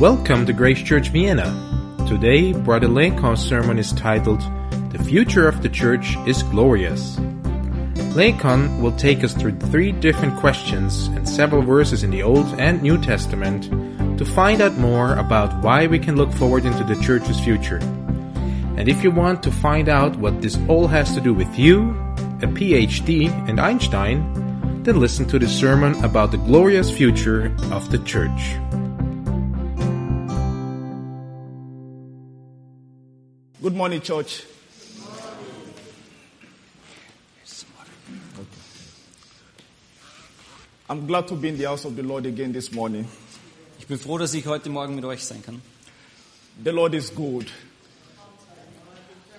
Welcome to Grace Church Vienna. Today, Brother Lacon's sermon is titled The Future of the Church is Glorious. Lacon will take us through three different questions and several verses in the Old and New Testament to find out more about why we can look forward into the church's future. And if you want to find out what this all has to do with you, a PhD, and Einstein, then listen to the sermon about the glorious future of the church. Good morning, church. I'm glad to be in the house of the Lord again this morning. Ich bin froh, dass ich heute Morgen mit euch sein kann. The Lord is good.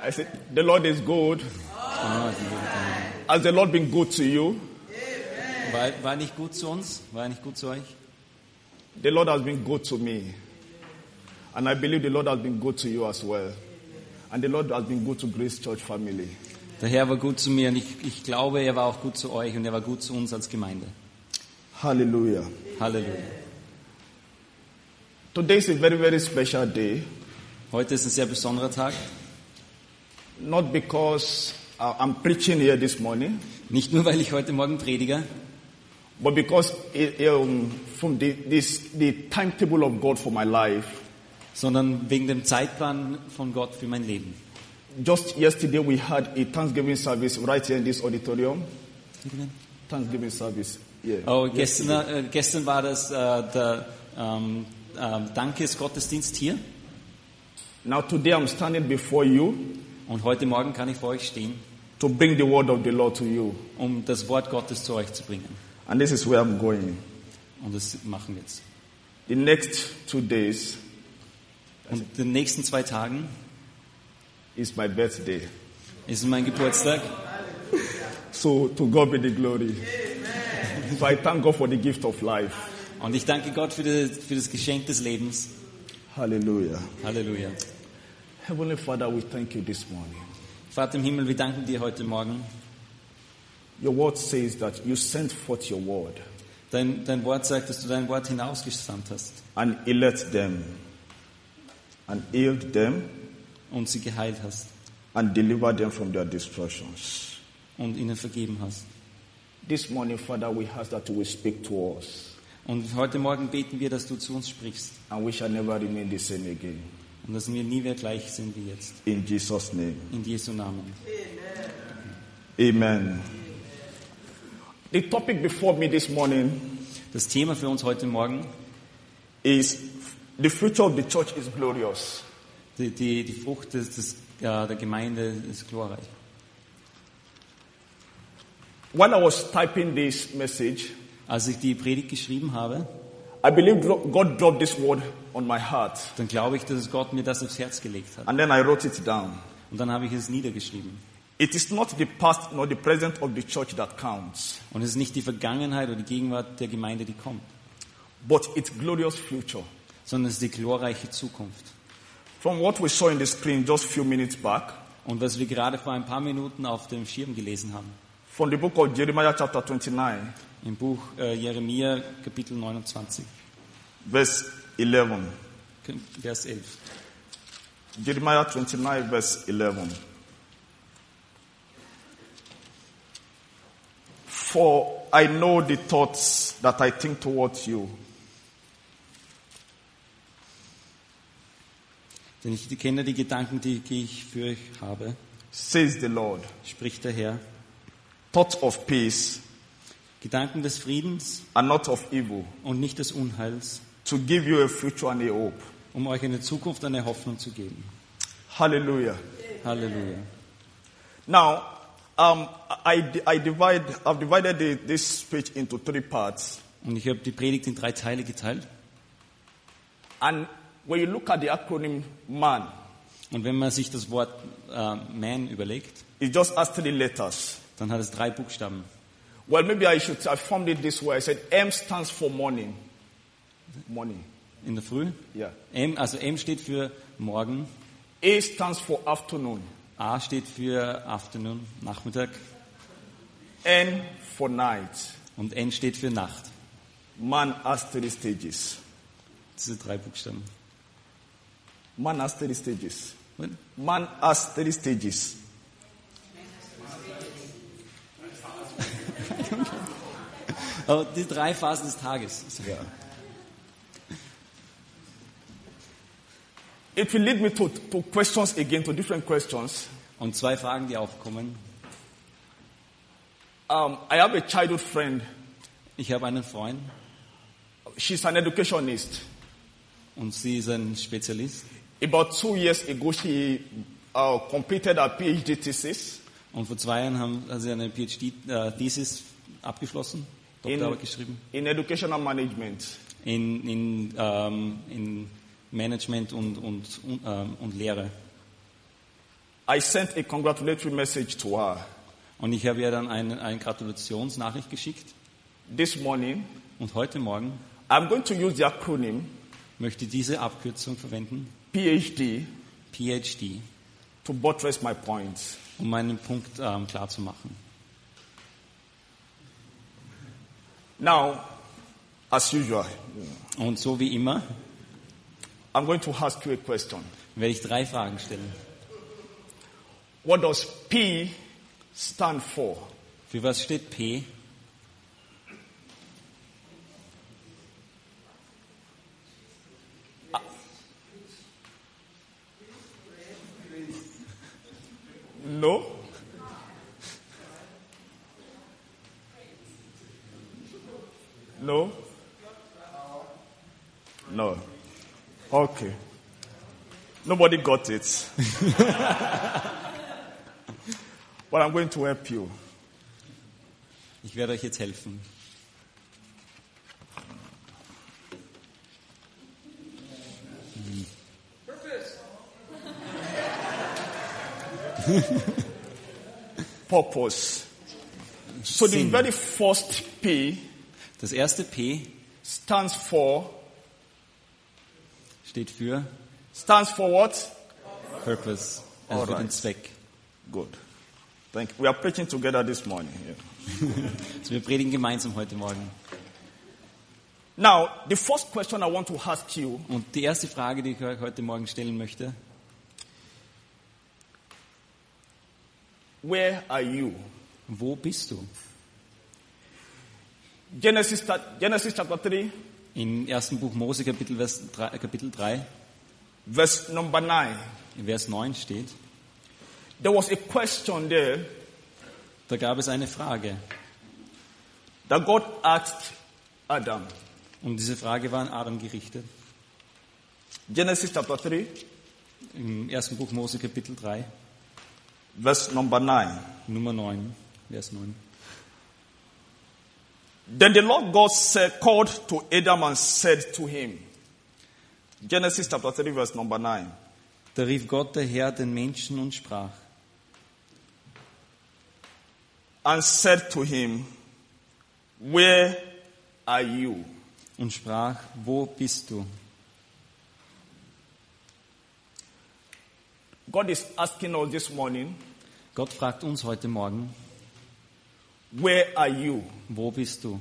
I said, the Lord is good. Has the Lord been good to you? War, war nicht gut zu uns? War nicht gut zu euch? The Lord has been good to me. And I believe the Lord has been good to you as well. And the Lord has been good to Grace Church family. Der Herr war gut zu mir und ich, ich glaube, er war auch gut zu euch und er war gut zu uns als Gemeinde. Hallelujah. Halleluja. Today is a very, very special day. Heute ist ein sehr besonderer Tag. Not because uh, I'm preaching here this morning, Nicht nur, weil ich heute Morgen predige, but because eh, um, from the, this, the timetable of God for my life. Sondern wegen dem Zeitplan von Gott für mein Leben. Just yesterday, we had a Thanksgiving service right here in this auditorium. Thanksgiving service. Yeah. Oh, gestern, äh, gestern war das äh, der ähm, äh, Dankesgottesdienst hier Now, today, I'm standing before you und heute Morgen kann ich vor euch stehen, to bring the word of the Lord to you. um das Wort Gottes zu euch zu bringen. And this is where I'm going. Und das machen wir jetzt. The next two days Und in den nächsten zwei Tagen is my birthday. ist mein Geburtstag. So, to God be the glory. So, I thank God for the gift of life. Und ich danke Gott für das, für das Geschenk des Lebens. Hallelujah. Halleluja. Heavenly Father, we thank you this morning. Vater im Himmel, wir danken dir heute Morgen. Your word says that you sent forth your word Dein, dein Wort sagt, dass du dein Wort hinausgesandt hast and healed them, and healed them, und sie geheilt hast and delivered them from their destructions. und ihnen vergeben hast. This morning, Father, we ask that you will speak to us, Und heute Morgen beten wir, dass du zu uns sprichst and we shall never remain the same again. und dass wir nie mehr gleich sind wie jetzt. In Jesus' name. In Jesu Namen. Amen. The topic before me this morning Das Thema für uns heute Morgen, is the future of the church is glorious. die, die, die Frucht des, des, äh, der Gemeinde ist glorreich. When I was typing this message, Als ich die Predigt geschrieben habe, I believe God dropped this word on my heart, dann glaube ich, dass Gott mir das aufs Herz gelegt hat. and then I wrote it down. Und dann habe ich es niedergeschrieben. It is not the past nor the present of the church that counts, Und es ist nicht die Vergangenheit oder die Gegenwart der Gemeinde, die kommt, but its glorious future. Sondern es ist die glorreiche Zukunft. From what we saw in the screen just a few minutes back, Und was wir gerade vor ein paar Minuten auf dem Schirm gelesen haben, from the book of Jeremiah, chapter 29, im Buch äh, Jeremia, Kapitel 29, verse 11. Vers 11. Jeremiah 29, verse 11. For I know the thoughts that I think towards you, Denn ich kenne die Gedanken, die ich für euch habe, says the Lord. spricht der Herr. Thoughts of peace Gedanken des Friedens and not of evil, und nicht des Unheils, to give you a future and a hope. um euch eine Zukunft, eine Hoffnung zu geben. Hallelujah. Halleluja. Now, um, I, I divide, I've divided the, this speech into three parts. Und ich habe die Predigt in drei Teile geteilt. And when you look at the acronym MAN, Und wenn man sich das Wort äh, Man überlegt, it just has three letters. dann hat es drei Buchstaben. Well, maybe I should, I formed it this way. I said M stands for morning. Morning. In der Früh. Yeah. M, also M steht für Morgen, A stands for afternoon. A steht für Afternoon, Nachmittag N for night. und N steht für Nacht. Man has three stages. Diese drei Buchstaben. Man has 30 stages. Man has 30 stages. Oh, die drei Phasen des Tages. Yeah. It will lead me to, to questions again, to different questions. Und zwei Fragen, die aufkommen. Um, I have a childhood friend. Ich habe einen Freund She's an educationist. und sie ist ein Spezialist. About two years ago, she uh, completed her PhD thesis Und vor zwei Jahren haben, hat sie eine PhD-Thesis abgeschlossen, in, Doktorarbeit geschrieben, in educational management. in, in, ähm, in Management und, und, und, ähm, und Lehre. I sent a congratulatory message to her. Und ich habe ihr dann eine, eine Gratulationsnachricht geschickt. This morning, Und heute Morgen I'm going to use the acronym möchte ich diese Abkürzung verwenden, PhD PhD, to buttress my points. um meinen Punkt ähm, klar zu machen. Now, as usual, Und so wie immer I'm going to ask you a question. werde ich drei Fragen stellen. What does P stand for? Für was steht P? No? No? No. Okay. Nobody got it. but I'm going to help you. Ich werde euch jetzt helfen. Purpose. So the Sinn. very first P Das erste P stands for steht für stands for what? Purpose, also für den. Zweck. Good. Thank you. We are preaching together this morning. yeah. Also wir predigen gemeinsam heute Morgen. Now, the first question I want to ask you Und die erste Frage, die ich euch heute Morgen stellen möchte, where are you? wo bist du? Genesis, Genesis chapter 3, Im ersten Buch Mose, Kapitel, Vers 3, Kapitel 3, verse number 9. Vers 9 steht, There was a question there da gab es eine Frage. that God asked Adam. Und diese Frage war an Adam gerichtet. Genesis chapter 3, Im ersten Buch Mose, Kapitel 3, verse number 9. Nummer 9, Vers 9. Then the Lord God said, called to Adam and said to him, Genesis chapter 3, verse number 9. Da rief Gott der Herr den Menschen und sprach, and said to him, Where are you? und sprach, wo bist du? God is asking us this morning, Gott fragt uns heute Morgen, Where are you? wo bist du?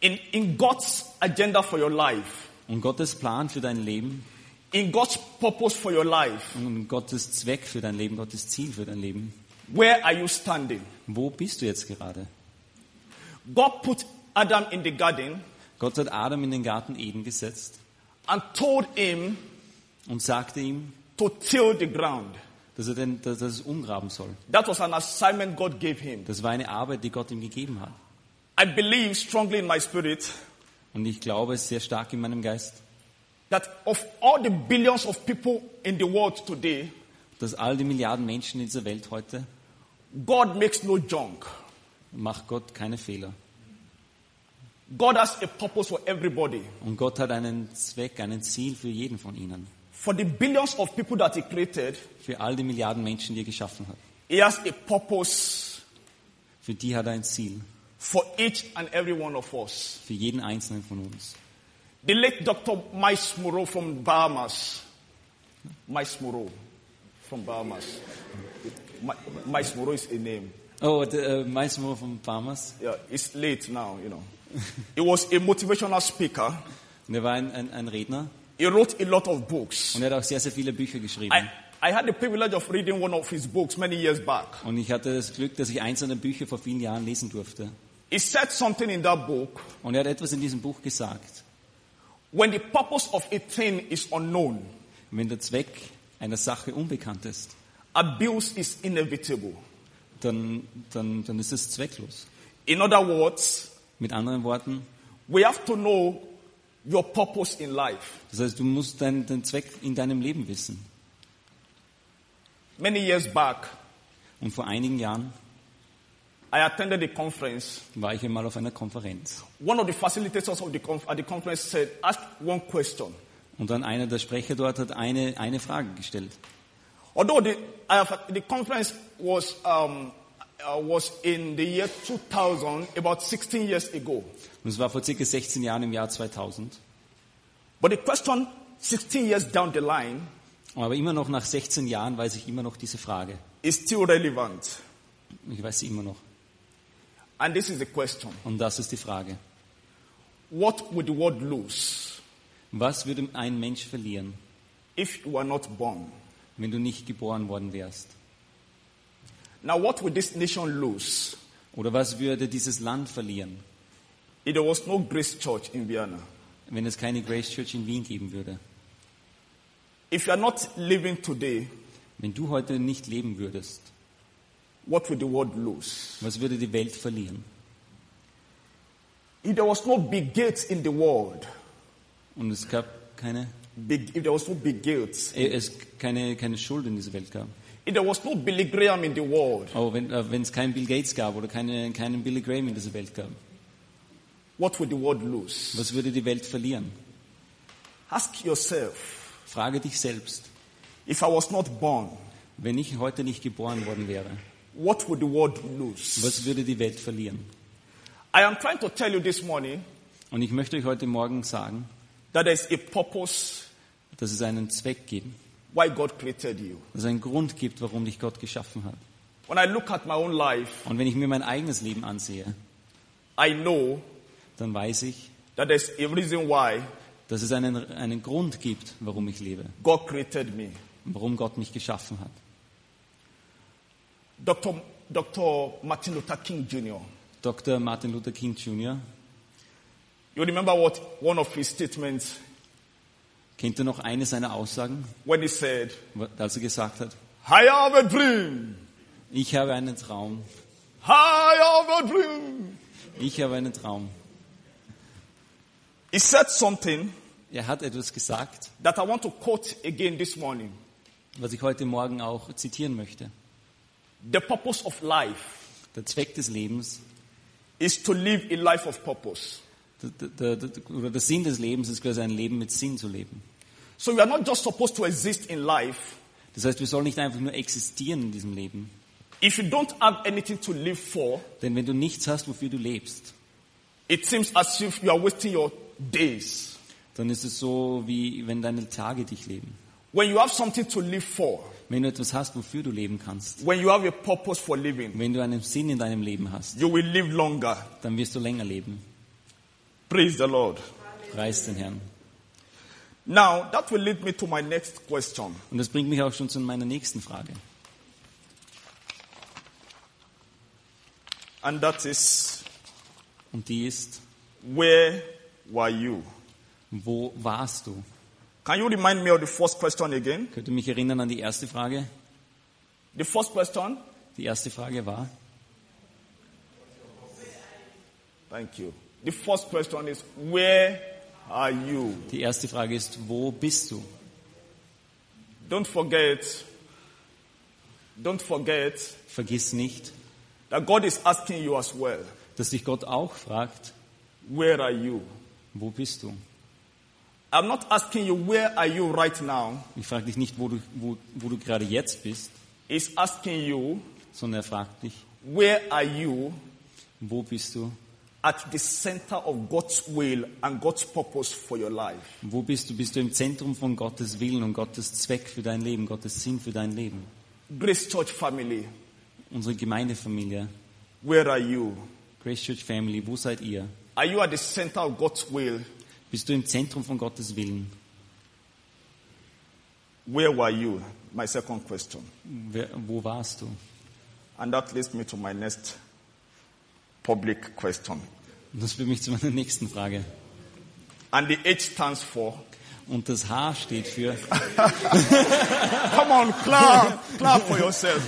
In, in God's agenda for your life, Und Gottes Plan für dein Leben in God's purpose for your life, und Gottes Zweck für dein Leben, Gottes Ziel für dein Leben, where are you standing? wo bist du jetzt gerade? God put Adam in the garden Gott hat Adam in den Garten Eden gesetzt and told him und sagte ihm, to till the ground. dass er, den, dass er es umgraben soll. That was an assignment God gave him. Das war eine Arbeit, die Gott ihm gegeben hat. I believe strongly in my spirit Und ich glaube es sehr stark in meinem Geist, that of all the billions of people in the world today, dass all die Milliarden Menschen in dieser Welt heute God makes no junk. macht Gott keine Fehler. God has a purpose for everybody. Und Gott hat einen Zweck, ein Ziel für jeden von ihnen. For the billions of people that He created, Für all die Milliarden Menschen, die er geschaffen hat. He has a purpose Für die hat er ein Ziel. for each and every one of us. Für jeden einzelnen von uns. The late Dr. Miles Moreau from Bahamas. Miles Moreau from Bahamas. Mi- Miles Moreau is a name. Oh, der äh, Maismo von Bahamas. Yeah, it's late now, you know. he was a motivational speaker Und er war ein, ein, ein Redner He wrote a lot of books. und er hat auch sehr, sehr viele Bücher geschrieben. I, I had the privilege of reading one of his books many years back. Und ich hatte das Glück, dass ich eins seiner Bücher vor vielen Jahren lesen durfte. He said something in that book. Und er hat etwas in diesem Buch gesagt. When the purpose of a thing is unknown, Wenn der Zweck einer Sache unbekannt ist, abuse is inevitable. dann, dann, dann ist es zwecklos. In other words, Mit anderen Worten, we have to know your purpose in life. das heißt, du musst deinen den Zweck in deinem Leben wissen. Many years back, Und vor einigen Jahren I attended a conference. war ich einmal auf einer Konferenz. One of the facilitators of the at the conference said, ask one question. Und dann einer der Sprecher dort hat eine, eine Frage gestellt. Although the, uh, the conference was, um, uh, was in the year 2000, about 16 years ago. Und es war vor circa 16 Jahren im Jahr 2000. But the question 16 years down the line Aber immer noch nach 16 Jahren weiß ich immer noch diese Frage. is still relevant. Ich weiß sie immer noch. And this is the question. Und das ist die Frage. What would the world lose Was würde ein Mensch verlieren, if you were not born? wenn du nicht geboren worden wärst? Now, what would this nation lose Oder was würde dieses Land verlieren, if there was no Grace Church in Vienna? wenn es keine Grace Church in Wien geben würde? If you are not living today, Wenn du heute nicht leben würdest, what would the world lose? was würde die Welt verlieren? If there was no big gates in the world, Und es gab keine, big, if there was no big gates, äh, es keine, keine Schuld in dieser Welt gab. There was no Billy Graham in the world, Aber wenn äh, wenn es keinen Bill Gates gab oder keine, keinen Billy Graham in dieser Welt gab, what would the world lose? was würde die Welt verlieren? Ask yourself, Frage dich selbst. if I was not born, Wenn ich heute nicht geboren worden wäre, what would the world lose? was würde die Welt verlieren? I am trying to tell you this morning Und ich möchte euch heute Morgen sagen, that there is a purpose dass es einen Zweck gibt, why God created you. dass es einen Grund gibt, warum dich Gott geschaffen hat. When I look at my own life, Und wenn ich mir mein eigenes Leben ansehe, I know dann weiß ich, that there's a reason why dass es einen, einen Grund gibt, warum ich lebe, God created me. warum Gott mich geschaffen hat. Dr. Dr. Martin Luther King Jr. Dr. Martin Luther King Jr., You remember what one of his statements kennt ihr noch eine seiner Aussagen, when he said, als er gesagt hat, I have a dream. ich habe einen Traum, I have a dream. ich habe einen Traum. He said something Er hat etwas gesagt, that I want to quote again this morning. was ich heute Morgen auch zitieren möchte. The purpose of life Der Zweck des Lebens, is to live a life of purpose. der, der, der, oder der Sinn des Lebens ist quasi ein Leben mit Sinn zu leben. So we are not just supposed to exist in life. Das heißt, wir sollen nicht einfach nur existieren in diesem Leben. If you don't have anything to live for, Denn wenn du nichts hast, wofür du lebst, it seems as if you are wasting your days. dann ist es so, wie wenn deine Tage dich leben. When you have something to live for, Wenn du etwas hast, wofür du leben kannst, when you have a purpose for living, wenn du einen Sinn in deinem Leben hast, you will live longer. dann wirst du länger leben. Praise the Lord. Preis den Herrn. Now, that will lead me to my next question. Und das bringt mich auch schon zu meiner nächsten Frage. And that is, Und die ist, where were you? wo warst du? Can you remind me of the first question again? Könnt ihr mich erinnern an die erste Frage? The first question? Die erste Frage war, Thank you. The first question is, where? Die erste Frage ist, wo bist du? Don't forget, don't forget Vergiss nicht, that God is asking you as well, dass dich Gott auch fragt, where are you? wo bist du? I'm not asking you, where are you right now? Ich frage dich nicht, wo du, wo, wo du gerade jetzt bist, He's asking you, sondern er fragt dich, where are you wo bist du? At the center of God's will and God's purpose for your life? Wo bist du? Bist du im Zentrum von Gottes Willen und Gottes Zweck für dein Leben, Gottes Sinn für dein Leben? Grace Church family, Unsere Gemeindefamilie, where are you? Grace Church Family, wo seid ihr? Are you at the center of God's will Bist du im Zentrum von Gottes Willen? Where were you? My second question. Wer, wo warst du? And that leads me to my next public question. Das führt mich zu meiner nächsten Frage. And the H stands for. Und das H steht für, Come on, clap, clap for yourself.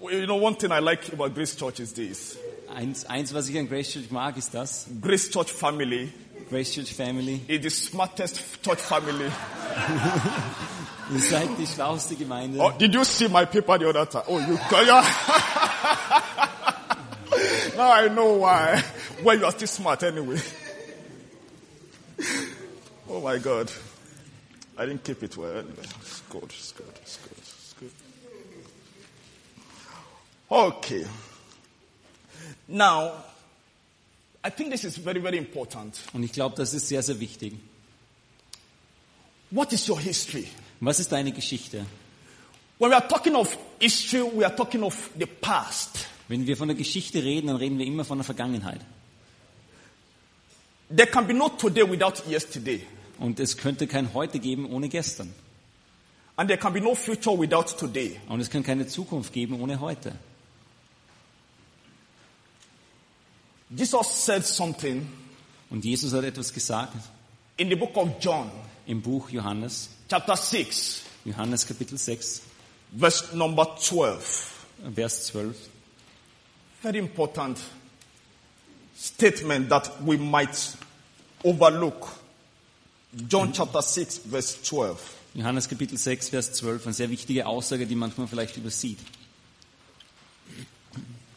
You know, one thing I like about Grace Church is this eins, eins, was ich an Grace Church mag, ist das. Grace Church family Grace Church Family. is the smartest church family. Ihr seid die schlauste Gemeinde. Oh, did you see my paper the other time? Oh, you yeah. Now I know why. Well, you are still smart anyway. Oh my God. I didn't keep it well anyway. It's good, it's good, it's good, it's good. Okay. Now, I think this is very, very important. Und ich glaube, das ist sehr, sehr wichtig. What is your history? Was ist deine Geschichte? When we are talking of history, we are talking of the past. Wenn wir von der Geschichte reden, dann reden wir immer von der Vergangenheit. There can be no today without yesterday. Und es könnte kein Heute geben ohne gestern. And there can be no future without today. Und es kann keine Zukunft geben ohne heute. Jesus said something Und Jesus hat etwas gesagt in the book of John, im Buch Johannes, chapter 6, Johannes Kapitel 6, verse number 12. Vers 12. Very important statement that we might overlook. John chapter 6, verse 12. Johannes Kapitel 6, Vers 12, eine sehr wichtige Aussage, die manchmal vielleicht übersieht.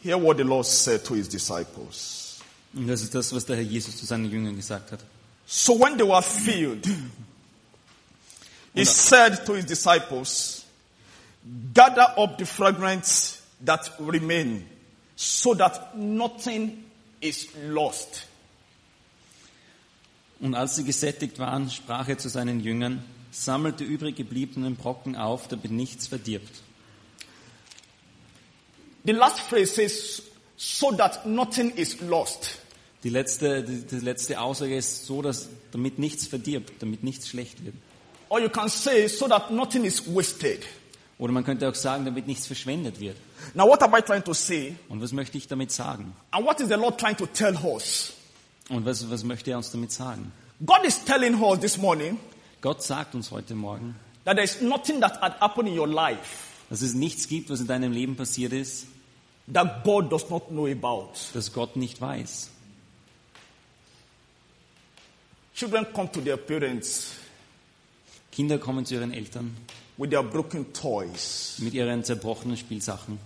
Hear what the Lord said to his disciples. Und das ist das, was der Herr Jesus zu seinen Jüngern gesagt hat. So when they were filled, he said to his disciples, Gather up the fragments that remain, so that nothing is lost. Und als sie gesättigt waren, sprach er zu seinen Jüngern, sammelt die übrig gebliebenen Brocken auf, damit nichts verdirbt. The last phrase says, so that nothing is lost. Die letzte, die, die letzte Aussage ist so, dass damit nichts verdirbt, damit nichts schlecht wird. Or you can say, so that nothing is wasted. Oder man könnte auch sagen, damit nichts verschwendet wird. Now, what am I trying to say? Und was möchte ich damit sagen? And what is the Lord trying to tell us? Und was, was möchte er uns damit sagen? God is telling us this morning Gott sagt uns heute Morgen, that there is nothing that had happened in your life dass es nichts gibt, was in deinem Leben passiert ist, that God does not know about. das Gott nicht weiß. Children come to their parents Kinder kommen zu ihren Eltern with their broken toys mit ihren zerbrochenen Spielsachen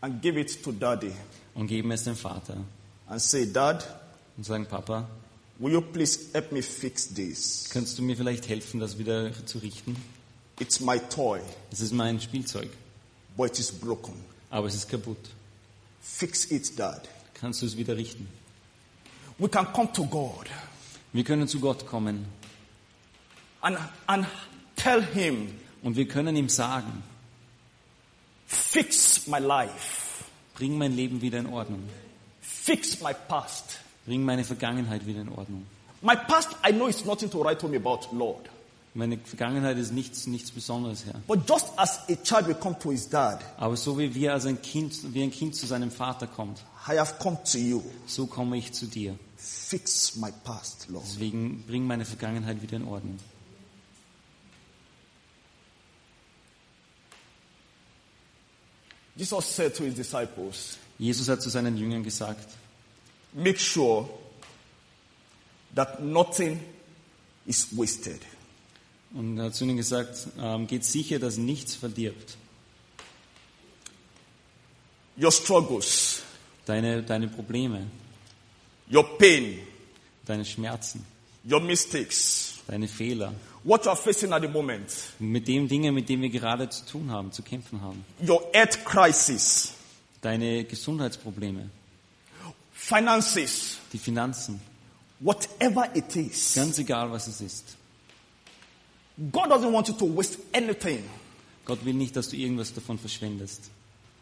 and give it to daddy und geben es dem Vater and say, Dad, und sagen, Papa, will you please help me fix this? kannst du mir vielleicht helfen, das wieder zu richten? It's my toy, Es ist mein Spielzeug, but it is broken. aber es ist kaputt. Fix it, Dad. Kannst du es wieder richten? We can come to God Wir können zu Gott kommen and, and tell Him, und wir können ihm sagen, fix my life, bring mein Leben wieder in Ordnung. fix my past. Bring meine Vergangenheit wieder in Ordnung. My past, I know it's nothing to write home about, Lord. Meine Vergangenheit ist nichts, nichts Besonderes, Herr. But just as a child will come to his dad, Aber so wie wir als ein Kind, wie ein Kind zu seinem Vater kommt, I have come to you. so komme ich zu dir. Fix my past, Lord. Deswegen bring meine Vergangenheit wieder in Ordnung. Jesus said to his disciples, Jesus hat zu seinen Jüngern gesagt, make sure that nothing is wasted. und er hat zu ihnen gesagt, ähm, geht sicher, dass nichts verdirbt. Your struggles, Deine, deine Probleme, your pain, deine Schmerzen, your mistakes, deine Fehler, what you are facing at the moment, mit den Dingen, mit denen wir gerade zu tun haben, zu kämpfen haben, your health crisis, deine Gesundheitsprobleme, finances, die Finanzen, whatever it is. ganz egal was es ist. God doesn't want you to waste anything. Gott will nicht, dass du irgendwas davon verschwendest.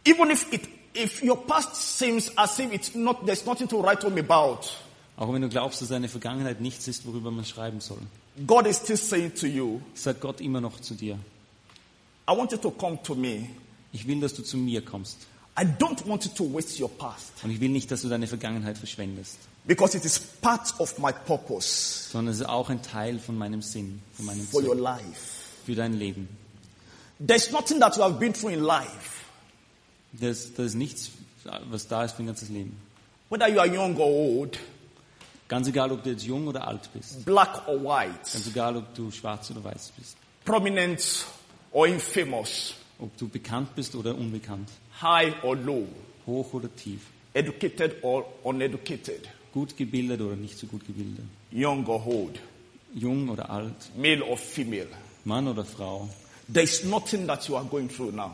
Even if it if your past seems as if it's not, there's nothing to write home about, Auch wenn du glaubst, dass deine Vergangenheit nichts ist, worüber man schreiben soll, God is still saying to you, sagt Gott immer noch zu dir, I want you to come to me. ich will, dass du zu mir kommst. I don't want you to waste your past Und ich will nicht, dass du deine Vergangenheit verschwendest, because it is part of my purpose sondern es ist auch ein Teil von meinem Sinn, von meinem for your Zweck, life. für dein Leben. There's nothing that you have been through in life, Das, das ist nichts, was da ist für ein ganzes Leben. whether you are young or old, Ganz egal, ob du jetzt jung oder alt bist. black or white, Ganz egal, ob du schwarz oder weiß bist. prominent or infamous, Ob du bekannt bist oder unbekannt. high or low, Hoch oder tief. educated or uneducated, Gut gebildet oder nicht so gut gebildet. young or old, Jung oder alt. male or female. Mann oder Frau. There is nothing that you are going through now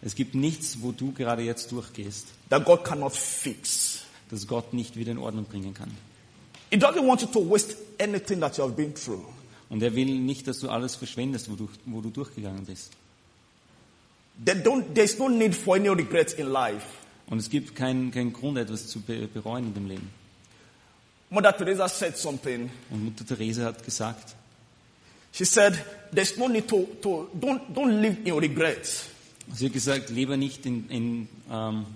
Es gibt nichts, wo du gerade jetzt durchgehst, that God cannot fix. das Gott nicht wieder in Ordnung bringen kann. He doesn't want you to waste anything that you have been through. Und er will nicht, dass du alles verschwendest, wo du, wo du durchgegangen bist. There don't, there's no need for any regrets in life. Und es gibt keinen keinen Grund, etwas zu be bereuen in dem Leben. Mother Teresa said something. Und Mutter Therese hat gesagt, She said, There's no need to, to don't, don't live in regrets. sie hat gesagt, lebe nicht in, in, ähm,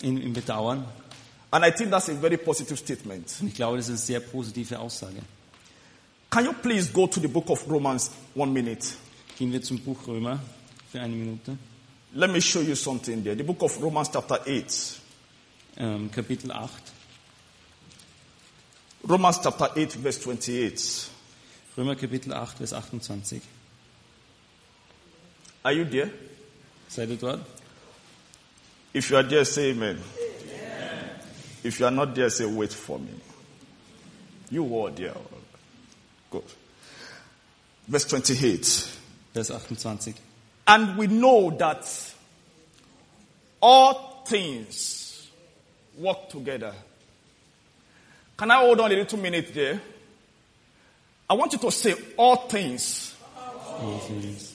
äh, in, in Bedauern. And I think that's a very positive statement. Und ich glaube, das ist eine sehr positive Aussage. Can you please go to the book of Romans one minute? Gehen wir zum Buch Römer für eine Minute. Let me show you something there. The book of Romans, chapter 8. Ähm, Kapitel 8. Romans chapter 8, verse 28. Römer Kapitel 8, Vers 28. Are you there? Seid ihr dort? If you are there, say amen. If you are not there, say wait for me. You are there. Good. Verse 28. Vers 28. And we know that all things work together. Can I hold on a little minute there? I want you to say all things. All things.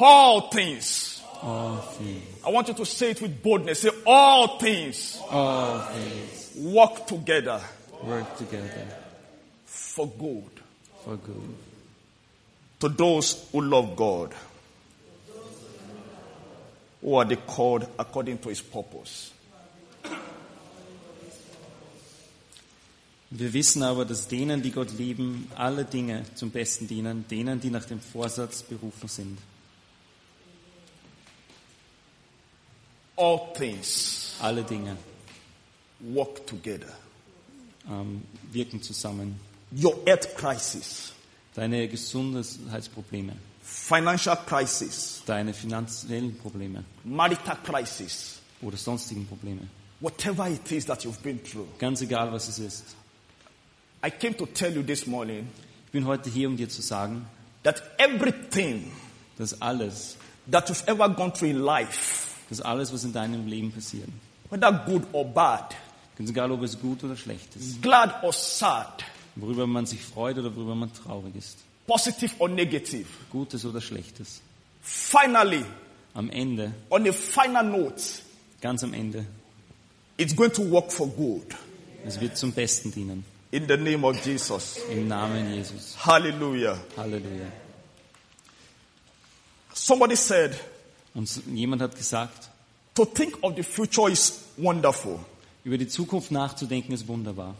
All things. All things. I want you to say it with boldness. Say all things All things work together work together for good for good. to those who love God, who are the called according to his purpose. Wir wissen aber, dass denen, die Gott lieben, alle Dinge zum Besten dienen, denen, die nach dem Vorsatz berufen sind. All things Alle Dinge work together. ähm, wirken zusammen. Your health crisis, Deine Gesundheitsprobleme, financial crisis, deine finanziellen Probleme marital crisis, oder sonstigen Probleme. whatever it is that you've been through. Ganz egal, was es ist. I came to tell you this morning Ich bin heute hier, um dir zu sagen, that everything dass alles, that you've ever gone through in life, dass alles, was in deinem Leben passiert, whether good or bad, ganz egal, ob es gut oder schlecht ist, glad or sad, worüber man sich freut oder worüber man traurig ist, positive or negative, Gutes oder Schlechtes, finally, am Ende, on a final note, ganz am Ende, it's going to work for good. es wird zum Besten dienen. In the name of Jesus. Im Namen Jesus. Hallelujah. Halleluja. Somebody said, Und jemand hat gesagt, to think of the future is wonderful. über die Zukunft nachzudenken ist wunderbar.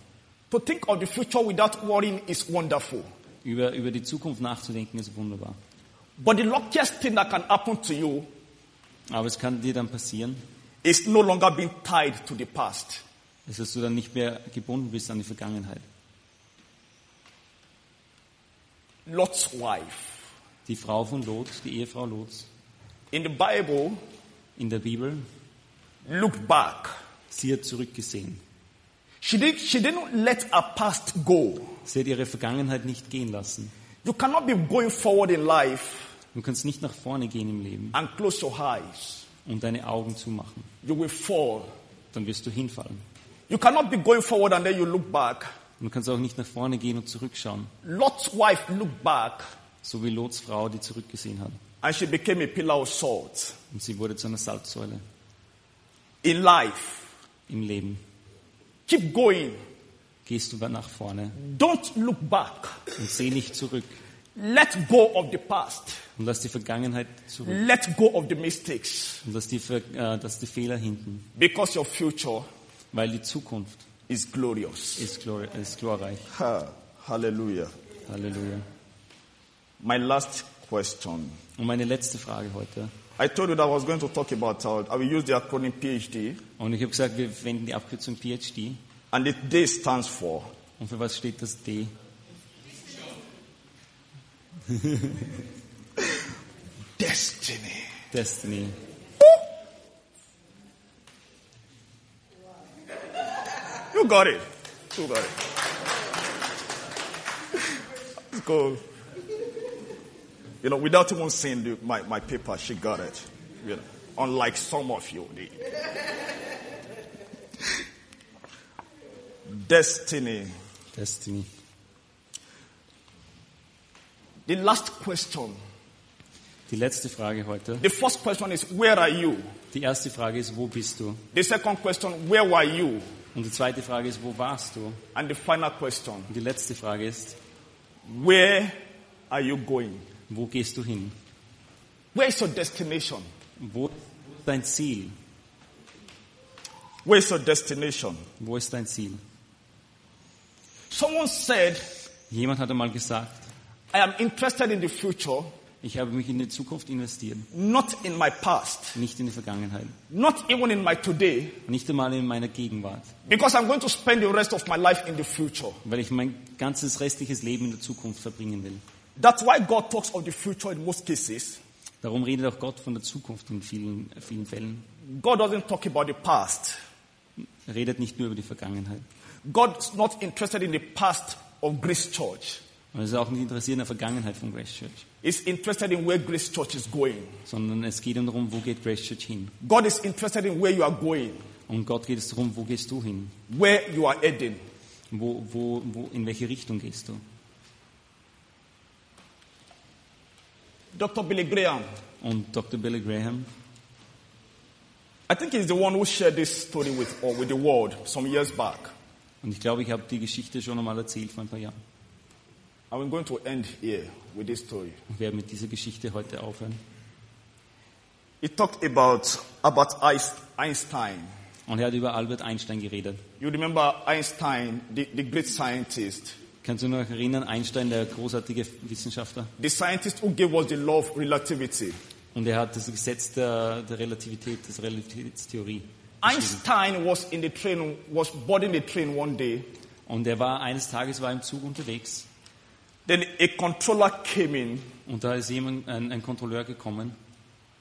To think of the future without worrying is wonderful. Über, über die Zukunft nachzudenken ist wunderbar. But the luckiest thing that can happen to you Aber es kann dir dann passieren, is no longer being tied to the past. ist, dass du dann nicht mehr gebunden bist an die Vergangenheit. Lot's wife. Die Frau von Lot, die Ehefrau Lots, In the Bible, in der Bibel, looked back. sie hat zurückgesehen. She, did, she didn't let her past go. Sie hat ihre Vergangenheit nicht gehen lassen. You cannot be going forward in life Du kannst nicht nach vorne gehen im Leben and close your eyes. und deine Augen zumachen. You will fall. Dann wirst du hinfallen. You cannot be going forward and then you look back. Du kannst auch nicht nach vorne gehen und zurückschauen, Lot's wife looked back so wie Lots Frau, die zurückgesehen hat. And she became a pillar of salt und sie wurde zu einer Salzsäule in life. im Leben. Keep going. Gehst du nach vorne Don't look back. und seh nicht zurück Let go of the past. und lass die Vergangenheit zurück Let go of the mistakes und lass die, äh, lass die Fehler hinten, because your future weil die Zukunft is glorious. ist, glori ist glorreich. Ha, hallelujah. Halleluja. My last question. Und meine letzte Frage heute. I told you that I was going to talk about, uh, I will use the acronym PhD, Und ich habe gesagt, wir verwenden die Abkürzung PhD. and the D stands for Und für was steht das D? destiny. Destiny. You got it. You got it. Let's go. You know, without even seeing the, my, my paper, she got it. You know, unlike some of you. the- Destiny. Destiny. The last question. Die letzte Frage heute. The first question is, where are you? Die erste Frage ist, wo bist du? The second question, where were you? Und die zweite Frage ist, wo warst du? And the final question, Und die letzte Frage ist, where are you going? Wo gehst du hin? Where is your destination? Wo ist dein Ziel? Where is your destination? Wo ist dein Ziel? Someone said, Jemand hat einmal gesagt, I am interested in the future, ich habe mich in die Zukunft investiert, not in my past, nicht in die Vergangenheit, not even in my today, nicht einmal in meiner Gegenwart, because I'm going to spend the rest of my life in the future. weil ich mein ganzes restliches Leben in der Zukunft verbringen will. That's why God talks of the future in most cases. Darum redet auch Gott von der Zukunft in vielen, vielen Fällen. God doesn't talk about the past. Er redet nicht nur über die Vergangenheit. God's not interested in the past of Grace Church. Und er ist auch nicht interessiert in der Vergangenheit von Grace Church, He's interested in where Grace Church is going. sondern es geht ihm darum, wo geht Grace Church hin. God is interested in where you are going, Und Gott geht es darum, wo gehst du hin? where you are heading. Wo, wo, wo, in welche Richtung gehst du? Dr. Billy Graham, Und Dr. Billy Graham, I think he's the one who shared this story with, or with the world some years back. und ich glaube, ich habe die Geschichte schon einmal erzählt vor ein paar Jahren. And we're going to end here with this story. Ich werde mit dieser Geschichte heute aufhören. He talked about Albert Einstein. Und er hat über Albert Einstein geredet. You remember Einstein, the, the great scientist, Kannst du noch erinnern, Einstein, der großartige Wissenschaftler? the scientist who gave us the law of relativity. Und er hat das Gesetz der, der Relativität, das Relativitätstheorie. Einstein was in the train, was boarding the train one day. Und er war eines Tages war im Zug unterwegs Then a controller came in und da ist jemand, ein, ein Kontrolleur gekommen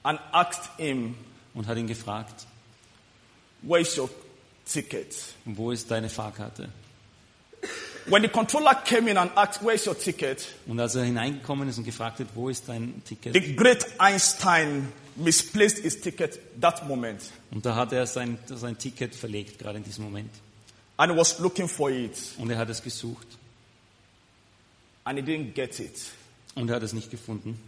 and asked him, und hat ihn gefragt, Where is your ticket? wo ist deine Fahrkarte? When the controller came in and asked, Where is your ticket? Und als er hineingekommen ist und gefragt hat, wo ist dein The Ticket? great Einstein misplaced his ticket that moment Und da hat er sein, sein Ticket verlegt, gerade in diesem Moment. and was looking for it Und er hat es gesucht and he didn't get it. und er hat es nicht gefunden.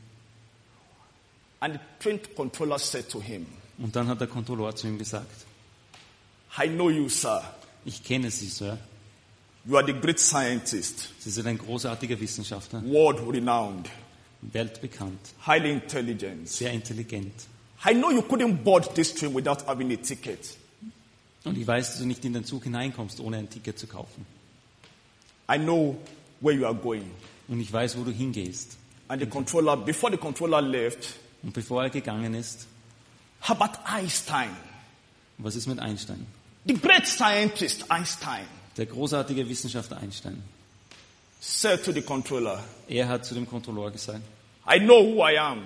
And the train controller said to him, Und dann hat der Kontrolleur zu ihm gesagt, I know you, sir. ich kenne Sie, Sir. You are the great scientist, Sie sind ein großartiger Wissenschaftler, world renowned, weltbekannt, highly intelligent. sehr intelligent. I know you couldn't board this train without having a ticket. Und ich weiß, dass du nicht in den Zug hineinkommst, ohne ein Ticket zu kaufen. I know where you are going. Und ich weiß, wo du hingehst. And the controller, before the controller left, Und bevor er gegangen ist, Albert Einstein, was ist mit Einstein? the great scientist Einstein, Der großartige Wissenschaftler Einstein. said to the controller, Er hat zu dem Kontrolleur gesagt, I know who I am,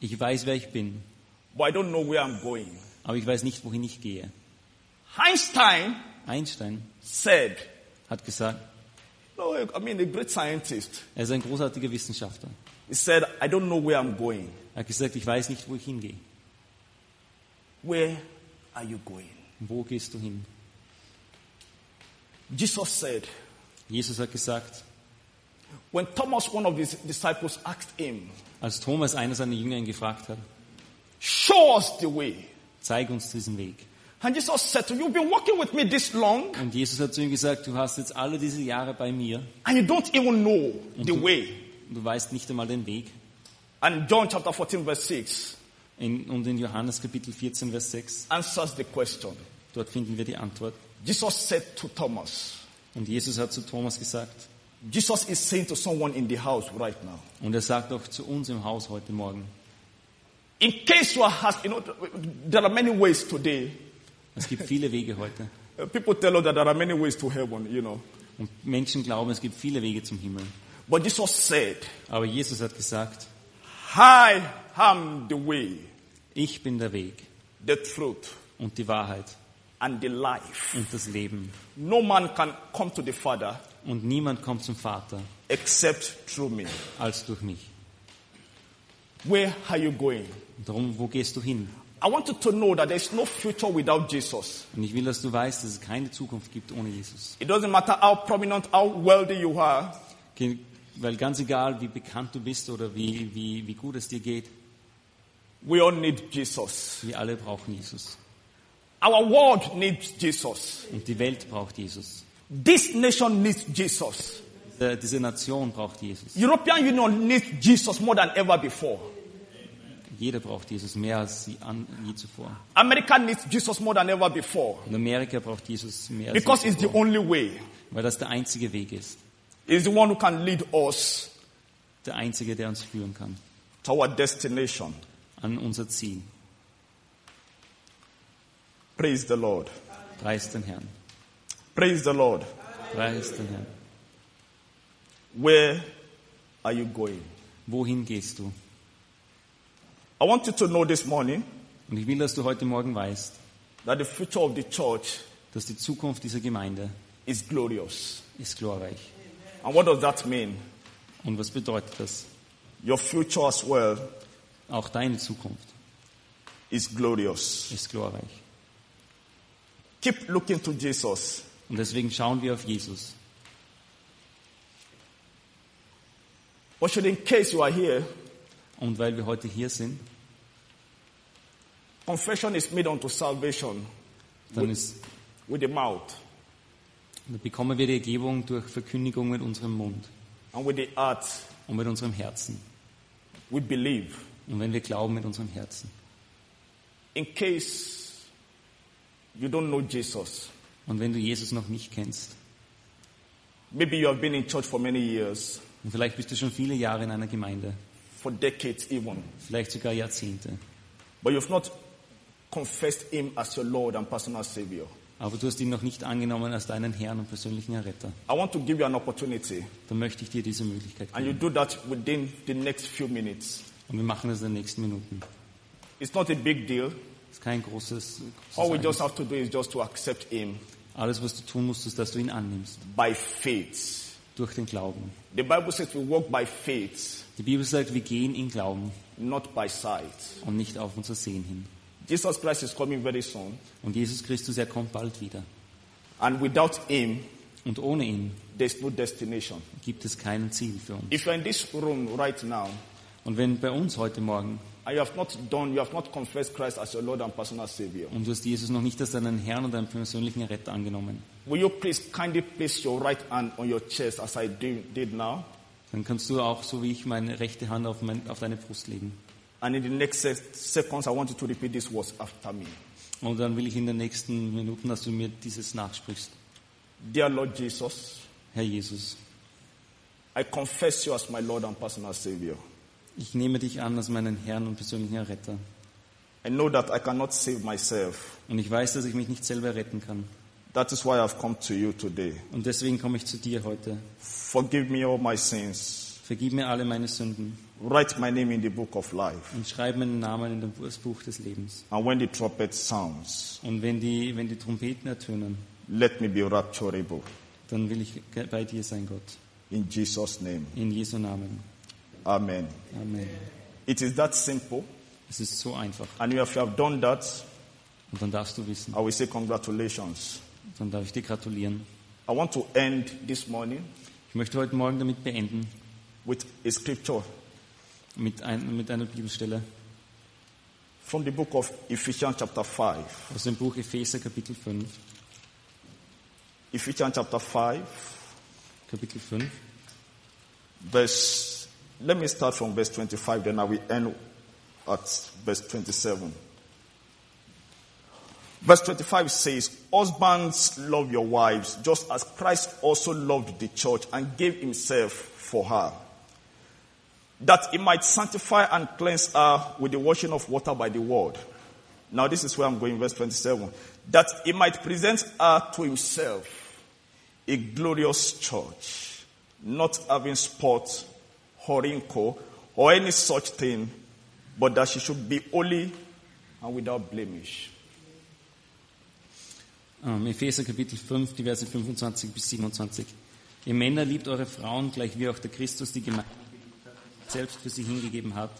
ich weiß, wer ich bin, but I don't know where I'm going. aber ich weiß nicht, wohin ich gehe. Einstein Einstein said, hat gesagt, No, I mean, a great scientist. er ist ein großartiger Wissenschaftler. He said, I don't know where I'm going. Er hat gesagt, ich weiß nicht, wo ich hingehe. Where are you going? Wo gehst du hin? Jesus said, Jesus hat gesagt, when Thomas, one of his disciples, asked him, Als Thomas einer seiner Jünger ihn gefragt hat, Show us the way. zeig uns diesen Weg. And Jesus said to You've been walking with me this long, Und Jesus hat zu ihm gesagt, du hast jetzt alle diese Jahre bei mir and you don't even know the way. und du weißt nicht einmal den Weg. And John chapter 14, verse 6 In, und in Johannes Kapitel 14, Vers 6, answers the question. dort finden wir die Antwort. Jesus said to Thomas, Und Jesus hat zu Thomas gesagt, Jesus is saying to someone in the house right now, und er sagt auch zu uns im Haus heute Morgen, in case you are you know, there are many ways today. es gibt viele Wege heute. Uh, People tell us that there are many ways to heaven, you know. Und Menschen glauben, es gibt viele Wege zum Himmel. But Jesus said, Aber Jesus hat gesagt, I am the way, ich bin der Weg the truth, und die Wahrheit and the life. und das Leben. No man can come to the Father Und niemand kommt zum Vater except through me. als durch mich. Where are you going? Darum, wo gehst du hin? I want you to know that there's no future without Jesus. Und ich will, dass du weißt, dass es keine Zukunft gibt ohne Jesus. It doesn't matter how prominent, how wealthy you are. Ge- Weil ganz egal, wie bekannt du bist oder wie, wie, wie gut es dir geht, We all need Jesus. wir alle brauchen Jesus. Our world needs Jesus. Und die Welt braucht Jesus. This nation needs Jesus. Diese, diese Nation braucht Jesus. European Union needs Jesus more than ever before. Jeder braucht Jesus mehr als sie an, je zuvor. America needs Jesus more than ever before Und Amerika braucht Jesus mehr als because je it's the zuvor, only way. weil das der einzige Weg ist. It's the one who can lead us Der einzige, der uns führen kann to our destination. an unser Ziel. Praise the Lord. Preis den Herrn. Praise the Lord. Preis den Herrn. Where are you going? Wohin gehst du? I want you to know this morning Und ich will, dass du heute Morgen weißt, that the future of the church dass die Zukunft dieser Gemeinde is glorious. ist glorreich. And what does that mean? Und was bedeutet das? Your future as well Auch deine Zukunft is glorious. ist glorreich. Keep looking to Jesus. Und deswegen schauen wir auf Jesus. Should in case you are here, Und weil wir heute hier sind, confession is made unto salvation dann, ist, with the mouth dann bekommen wir die Ergebung durch Verkündigung mit unserem Mund and with the heart und mit unserem Herzen. we believe. Und wenn wir glauben mit unserem Herzen. In case you don't know Jesus, Und wenn du Jesus noch nicht kennst, maybe you have been in church for many years, und vielleicht bist du schon viele Jahre in einer Gemeinde, for decades even, vielleicht sogar Jahrzehnte, but you've not confessed Him as your Lord and personal Savior. aber du hast ihn noch nicht angenommen als deinen Herrn und persönlichen Erretter, I want to give you an opportunity, dann möchte ich dir diese Möglichkeit and you geben. do that within the next few minutes. Und wir machen das in den nächsten Minuten. It's not a big deal. Ist kein großes, All we großes just have to do is just to accept Him Alles, was du tun musst, ist, dass du ihn annimmst. by faith. Durch den Glauben. The Bible says we walk by faith, Die Bibel sagt, wir gehen in Glauben not by sight. und nicht auf unser Sehen hin. Jesus Christ is coming very soon, Und Jesus Christus, er kommt bald wieder. and without Him, Und ohne ihn there's no destination. gibt es kein Ziel für uns. If you're in this room right now, Und wenn bei uns heute Morgen and you have not done, you have not confessed Christ as your Lord and personal Savior, und du hast Jesus noch nicht als deinen Herrn und deinen persönlichen Retter angenommen, will you please kindly place your right hand on your chest as I did now? dann kannst du auch, so wie ich, meine rechte Hand auf, mein, auf deine Brust legen. And in the next se- seconds, I want you to repeat these words after me. Und dann will ich in den nächsten Minuten, dass du mir dieses nachsprichst. Dear Lord Jesus, Herr Jesus, I confess you as my Lord and personal Savior. Ich nehme dich an als meinen Herrn und persönlichen Retter. I know that I cannot save myself. Und ich weiß, dass ich mich nicht selber retten kann. That is why I've come to you today. Und deswegen komme ich zu dir heute. Forgive me all my sins. Vergib mir alle meine Sünden Write my name in the book of life. und schreib meinen Namen in das Buch des Lebens. And when the trumpet sounds, Und wenn die, wenn die Trompeten ertönen, let me be rapturable. dann will ich bei dir sein, Gott. In Jesus' name. In Jesu Namen. Amen. Amen. It is that simple. Es ist so einfach. And if you have done that, Und dann darfst du wissen, I will say congratulations. dann darf ich dir gratulieren. I want to end this morning Ich möchte heute Morgen damit beenden, with a scripture mit, ein, mit einer Bibelstelle from the book of Ephesians, chapter 5. aus dem Buch Epheser Kapitel 5. Ephesians, chapter 5, Kapitel 5. verse. Let me start from verse 25, then I will end at verse 27. Verse 25 says, Husbands, love your wives, just as Christ also loved the church and gave himself for her, that he might sanctify and cleanse her with the washing of water by the word. Now, this is where I'm going, verse 27. That he might present her to himself, a glorious church, not having spot or wrinkle or any such thing, but that she should be holy and without blemish. Ähm, Epheser Kapitel 5, die Verse 25 bis 27. Ihr Männer liebt eure Frauen, gleich wie auch der Christus die Gemeinde selbst für sie hingegeben hat,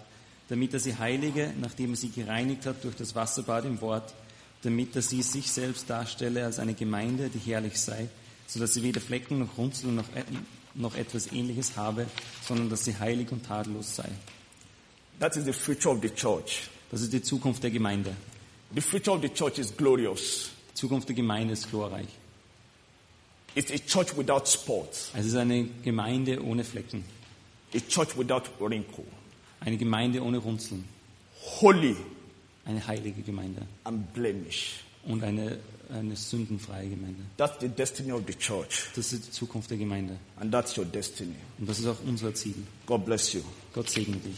damit er sie heilige, nachdem er sie gereinigt hat durch das Wasserbad im Wort, damit er sie sich selbst darstelle als eine Gemeinde, die herrlich sei, so dass sie weder Flecken noch Runzel noch, noch etwas ähnliches habe, sondern dass sie heilig und tadellos sei. That is the future of the church. Das ist die Zukunft der Gemeinde. The future of the church is glorious. Die Zukunft der Gemeinde ist glorreich. It's a church without spots, Es ist eine Gemeinde ohne Flecken, a church without wrinkle, eine Gemeinde ohne Runzeln, holy eine heilige Gemeinde and blemish. und eine, eine sündenfreie Gemeinde. That's the destiny of the church, Das ist die Zukunft der Gemeinde and that's your destiny. und das ist auch unser Ziel. God bless you. Gott segne dich.